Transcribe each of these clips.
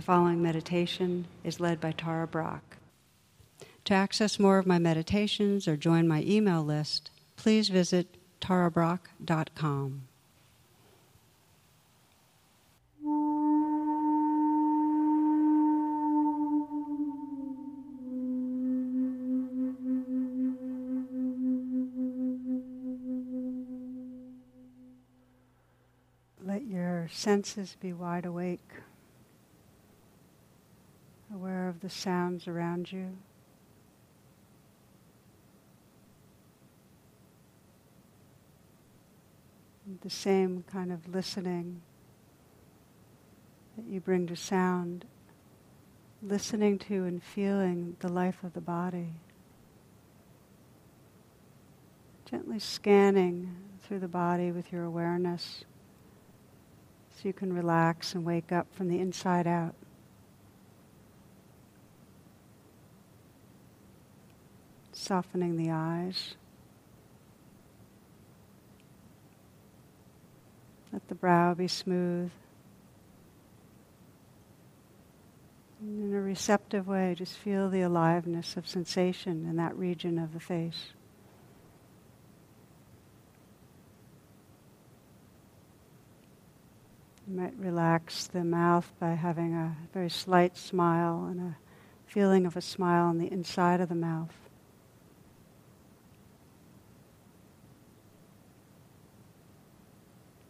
The following meditation is led by Tara Brach. To access more of my meditations or join my email list, please visit tarabrach.com. Let your senses be wide awake, aware of the sounds around you. The same kind of listening that you bring to sound, listening to and feeling the life of the body. Gently scanning through the body with your awareness so you can relax and wake up from the inside out. Softening the eyes. Let the brow be smooth. And in a receptive way, just feel the aliveness of sensation in that region of the face. You might relax the mouth by having a very slight smile and a feeling of a smile on the inside of the mouth.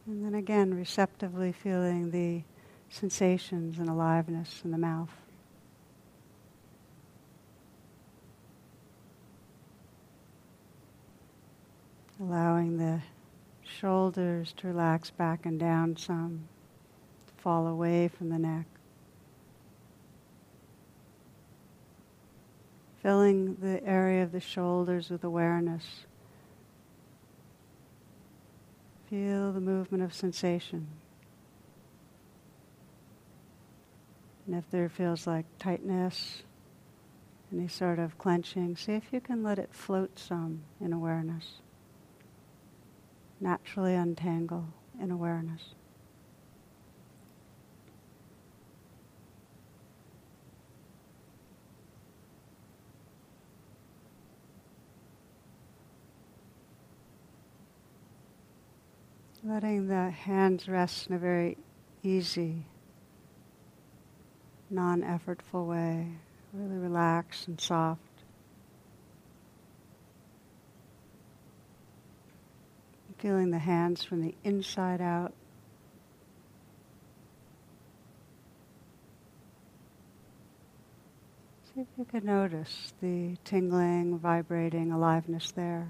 And then again, receptively feeling the sensations and aliveness in the mouth. Allowing the shoulders to relax back and down some fall away from the neck. Filling the area of the shoulders with awareness. Feel the movement of sensation. And if there feels like tightness, any sort of clenching, see if you can let it float some in awareness. Naturally untangle in awareness. Letting the hands rest in a very easy, non effortful way, really relaxed and soft. Feeling the hands from the inside out. See if you can notice the tingling, vibrating aliveness there.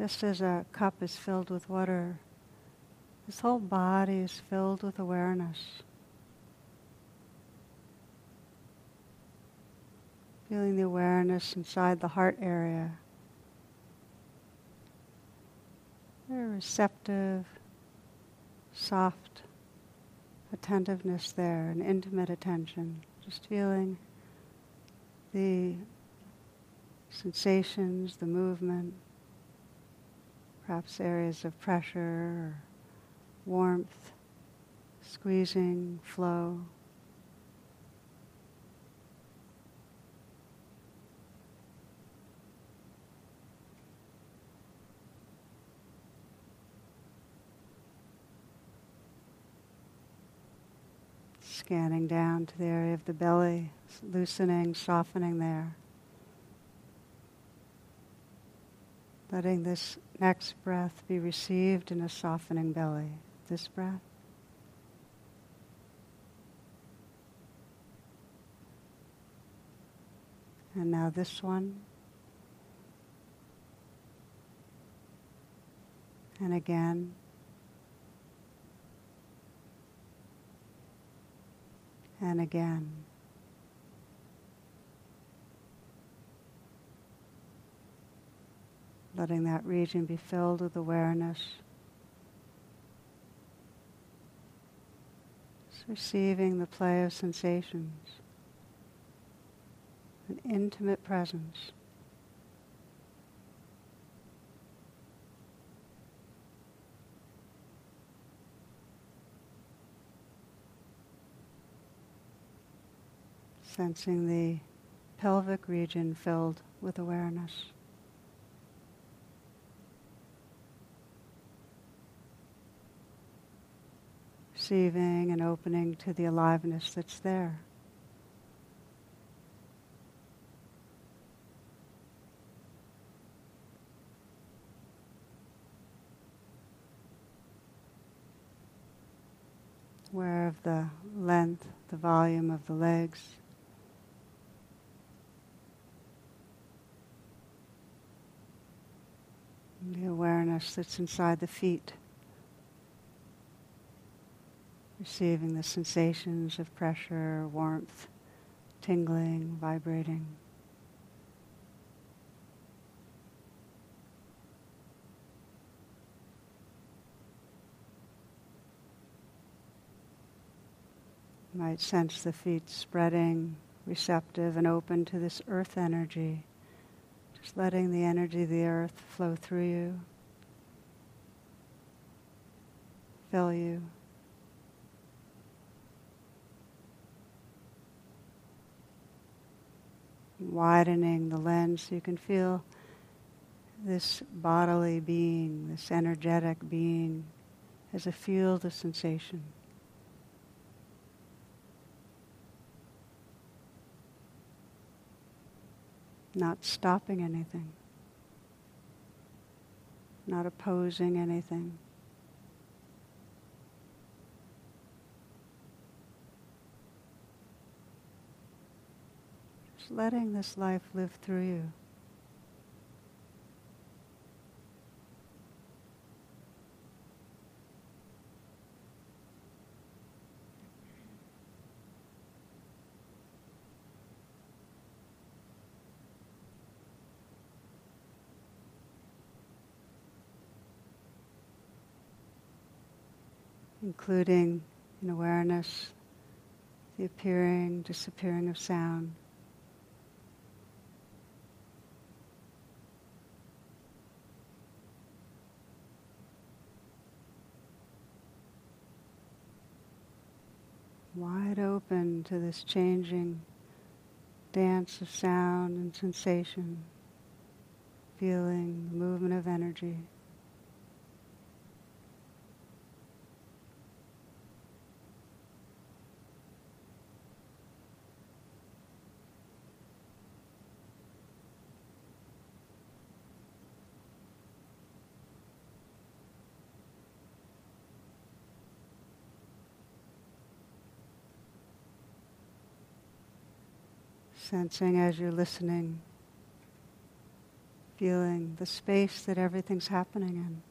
Just as a cup is filled with water, this whole body is filled with awareness. Feeling the awareness inside the heart area. Very receptive, soft attentiveness there, an intimate attention. Just feeling the sensations, the movement perhaps areas of pressure or warmth, squeezing, flow. Scanning down to the area of the belly, loosening, softening there. Letting this next breath be received in a softening belly. This breath. And now this one. And again. And again. Letting that region be filled with awareness. Just receiving the play of sensations. an intimate presence. Sensing the pelvic region filled with awareness. Receiving and opening to the aliveness that's there. aware of the length, the volume of the legs. The awareness that's inside the feet, receiving the sensations of pressure, warmth, tingling, vibrating. You might sense the feet spreading, receptive and open to this earth energy. Just letting the energy of the earth flow through you, fill you. Widening the lens so you can feel this bodily being, this energetic being, as a field of sensation. not stopping anything, not opposing anything. Letting this life live through you. including in awareness the appearing, disappearing of sound. Wide open to this changing dance of sound and sensation, feeling movement of energy. Sensing as you're listening, feeling the space that everything's happening in.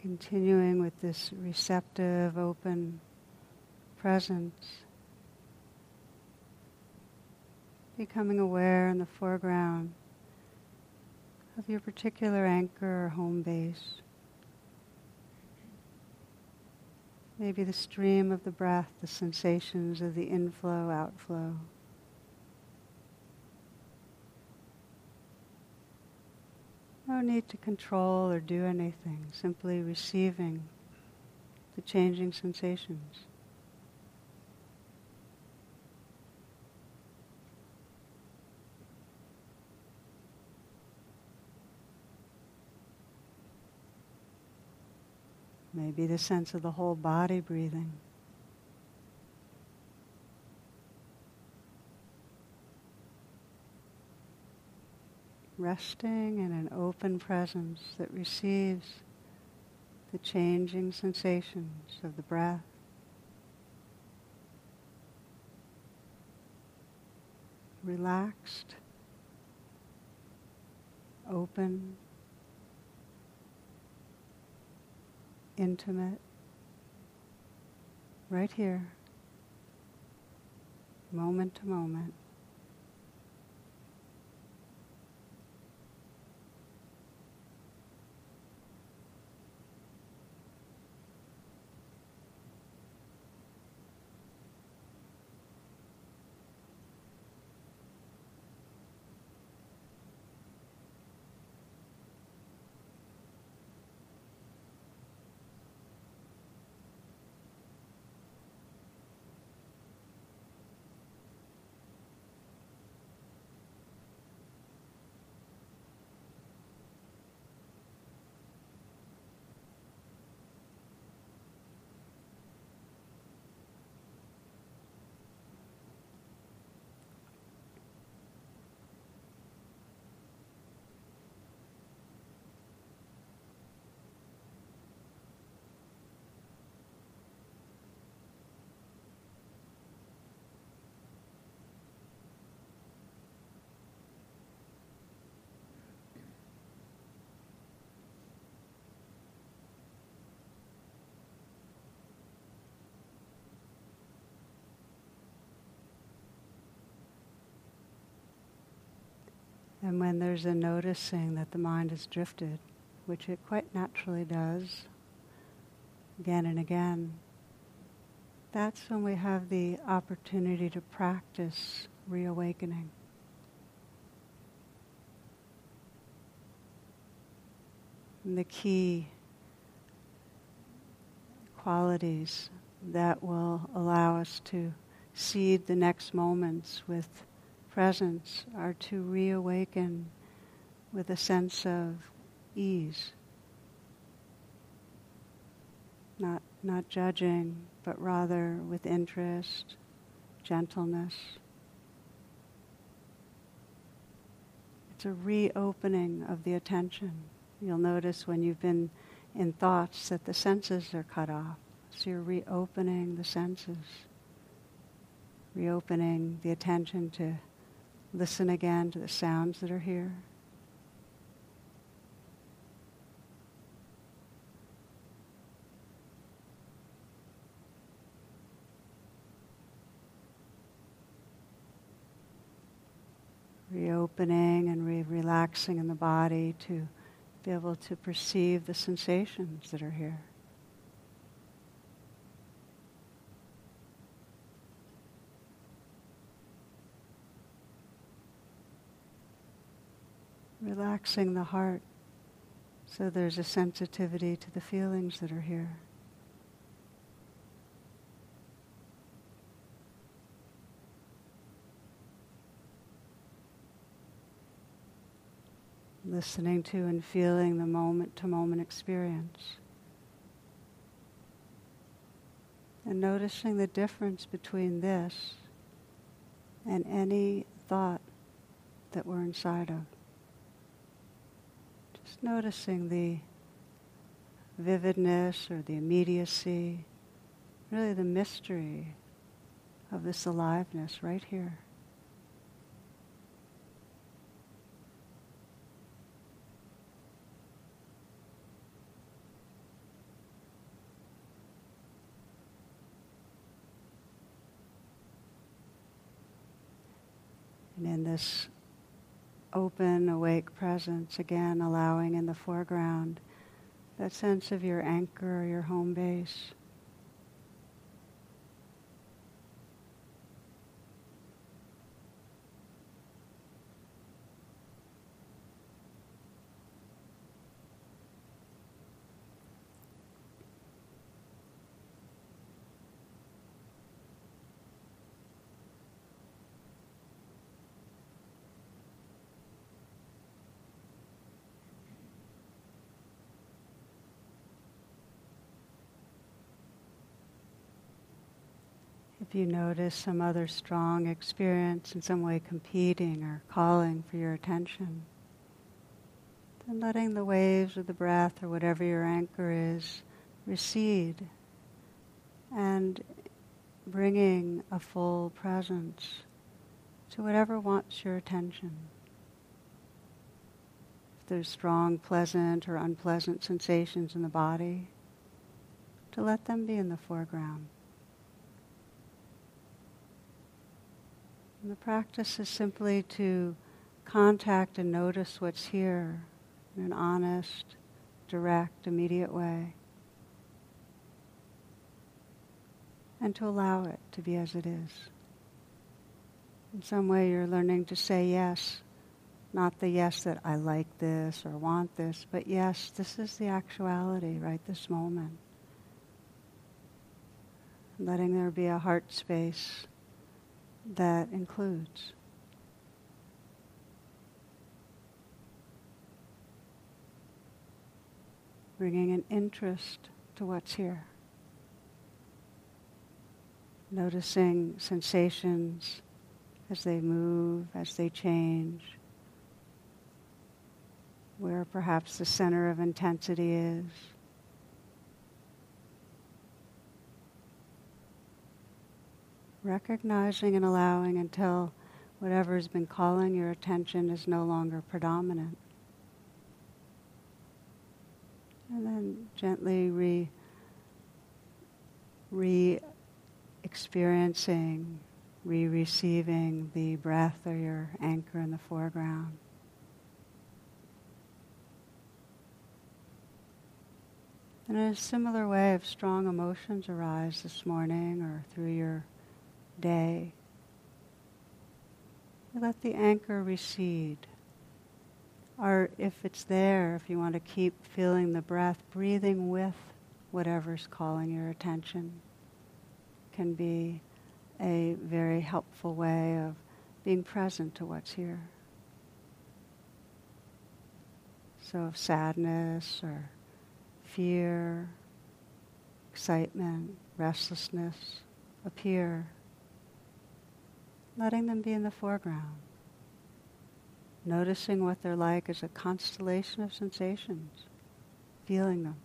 Continuing with this receptive, open presence, becoming aware in the foreground of your particular anchor or home base. Maybe the stream of the breath, the sensations of the inflow, outflow. No need to control or do anything, simply receiving the changing sensations. Maybe the sense of the whole body breathing. Resting in an open presence that receives the changing sensations of the breath. relaxed, open, intimate, right here, moment to moment. And when there's a noticing that the mind has drifted, which it quite naturally does, again and again, that's when we have the opportunity to practice reawakening. And the key qualities that will allow us to seed the next moments with presence are to reawaken with a sense of ease. Not, not judging, but rather with interest, gentleness. It's a reopening of the attention. You'll notice when you've been in thoughts that the senses are cut off. So you're reopening the senses, reopening the attention to Listen again to the sounds that are here. Reopening and re- relaxing in the body to be able to perceive the sensations that are here. Relaxing the heart so there's a sensitivity to the feelings that are here. Listening to and feeling the moment to moment experience. And noticing the difference between this and any thought that we're inside of. Just noticing the vividness or the immediacy, really the mystery of this aliveness right here. And in this open, awake presence, again allowing in the foreground that sense of your anchor, your home base. If you notice some other strong experience in some way competing or calling for your attention, then letting the waves of the breath or whatever your anchor is recede and bringing a full presence to whatever wants your attention. If there's strong, pleasant, or unpleasant sensations in the body, to let them be in the foreground. And the practice is simply to contact and notice what's here in an honest, direct, immediate way. And to allow it to be as it is. In some way, you're learning to say yes, not the yes that I like this or want this, but yes, this is the actuality right this moment. Letting there be a heart space that includes. Bringing an interest to what's here. Noticing sensations as they move, as they change, where perhaps the center of intensity is. Recognizing and allowing until whatever has been calling your attention is no longer predominant. And then gently re, re experiencing, re receiving the breath or your anchor in the foreground. And in a similar way, if strong emotions arise this morning or through your day. let the anchor recede. Or if it's there, if you want to keep feeling the breath, breathing with whatever's calling your attention can be a very helpful way of being present to what's here. So if sadness or fear, excitement, restlessness appear, letting them be in the foreground. Noticing what they're like as a constellation of sensations, feeling them.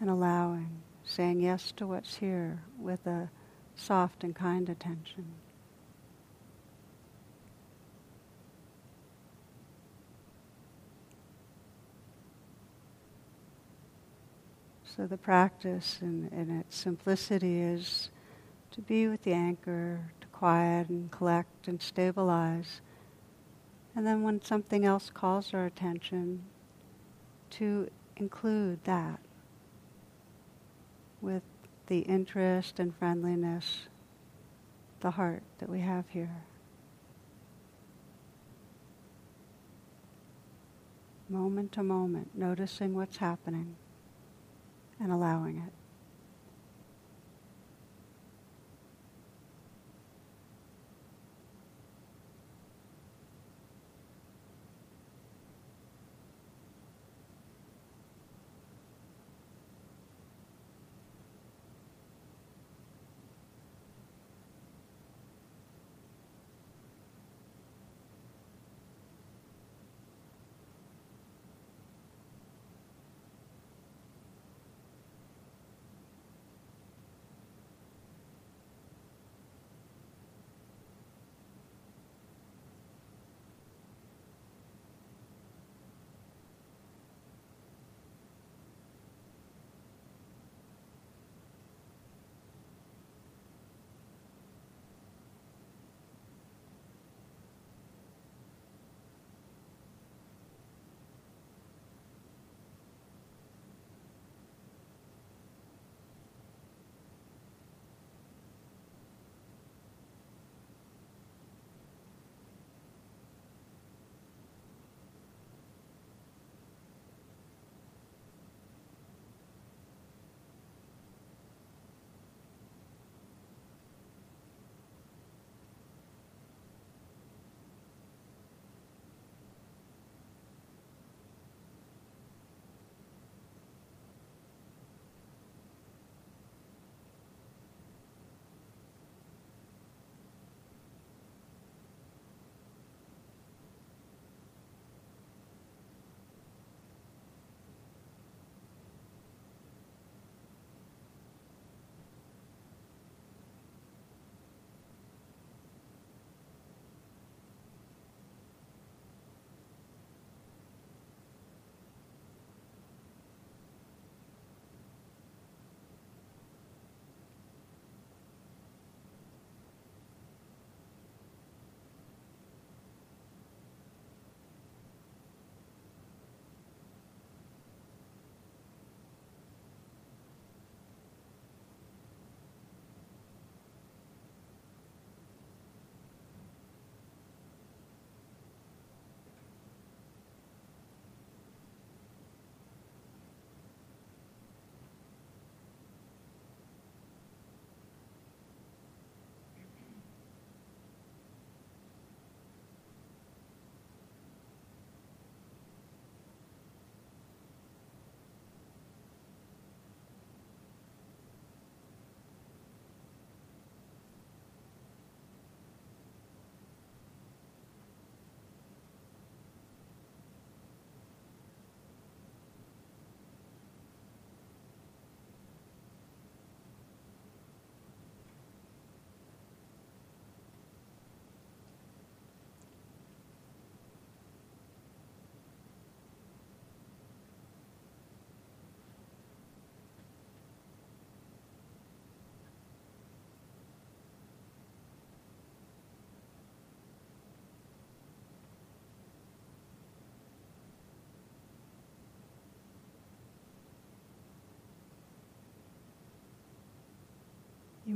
And allowing, saying yes to what's here with a soft and kind attention. So the practice in, in its simplicity is to be with the anchor, to quiet and collect and stabilize. And then when something else calls our attention, to include that with the interest and friendliness, the heart that we have here. Moment to moment, noticing what's happening and allowing it.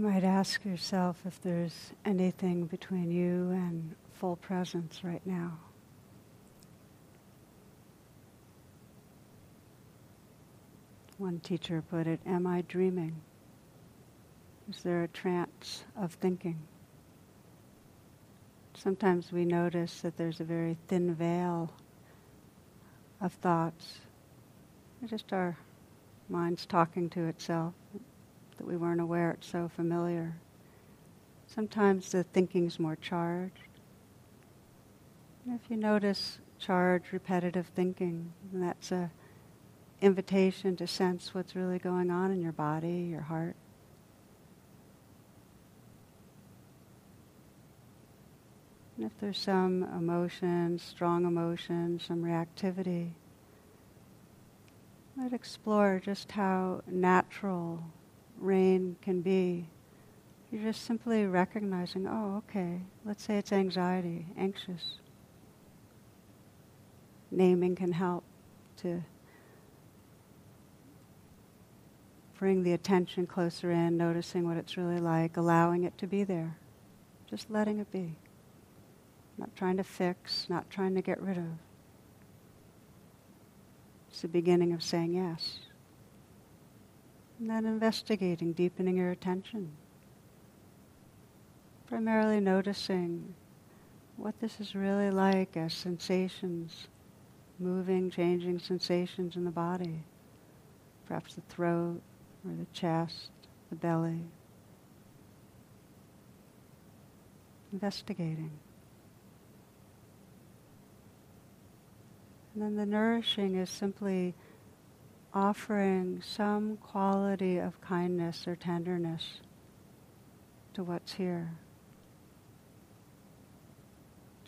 Might ask yourself if there's anything between you and full presence right now. One teacher put it, Am I dreaming? Is there a trance of thinking? Sometimes we notice that there's a very thin veil of thoughts. just our mind's talking to itself that we weren't aware it's so familiar. Sometimes the thinking's more charged. And if you notice charged, repetitive thinking, that's a invitation to sense what's really going on in your body, your heart. And if there's some emotion, strong emotion, some reactivity, let explore just how natural RAIN can be. You're just simply recognizing, oh, okay, let's say it's anxiety, anxious. Naming can help to bring the attention closer in, noticing what it's really like, allowing it to be there, just letting it be. Not trying to fix, not trying to get rid of. It's the beginning of saying yes. And then investigating, deepening your attention. Primarily noticing what this is really like as sensations, moving, changing sensations in the body. Perhaps the throat or the chest, the belly. Investigating. And then the nourishing is simply offering some quality of kindness or tenderness to what's here.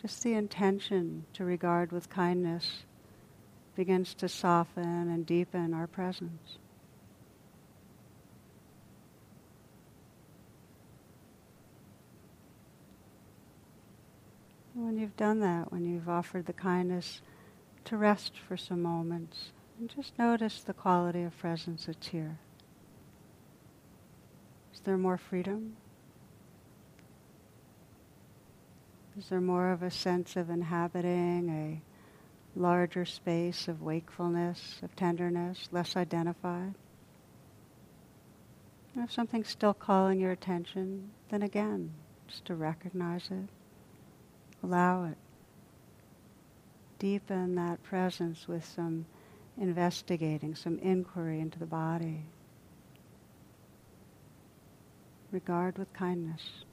Just the intention to regard with kindness begins to soften and deepen our presence. When you've done that, when you've offered the kindness to rest for some moments, and just notice the quality of presence that's here. Is there more freedom? Is there more of a sense of inhabiting a larger space of wakefulness, of tenderness, less identified? And if something's still calling your attention, then again, just to recognize it, allow it. Deepen that presence with some investigating, some inquiry into the body. Regard with kindness.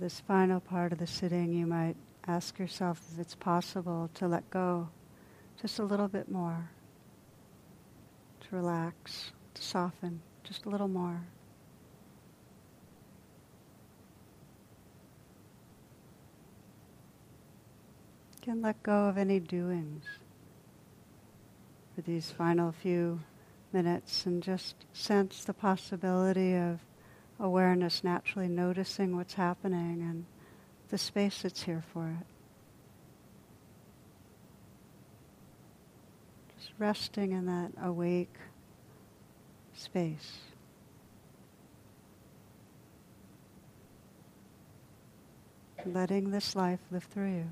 This final part of the sitting, you might ask yourself if it's possible to let go just a little bit more, to relax, to soften just a little more. You can let go of any doings for these final few minutes and just sense the possibility of awareness, naturally noticing what's happening and the space that's here for it. Just resting in that awake space. Letting this life live through you.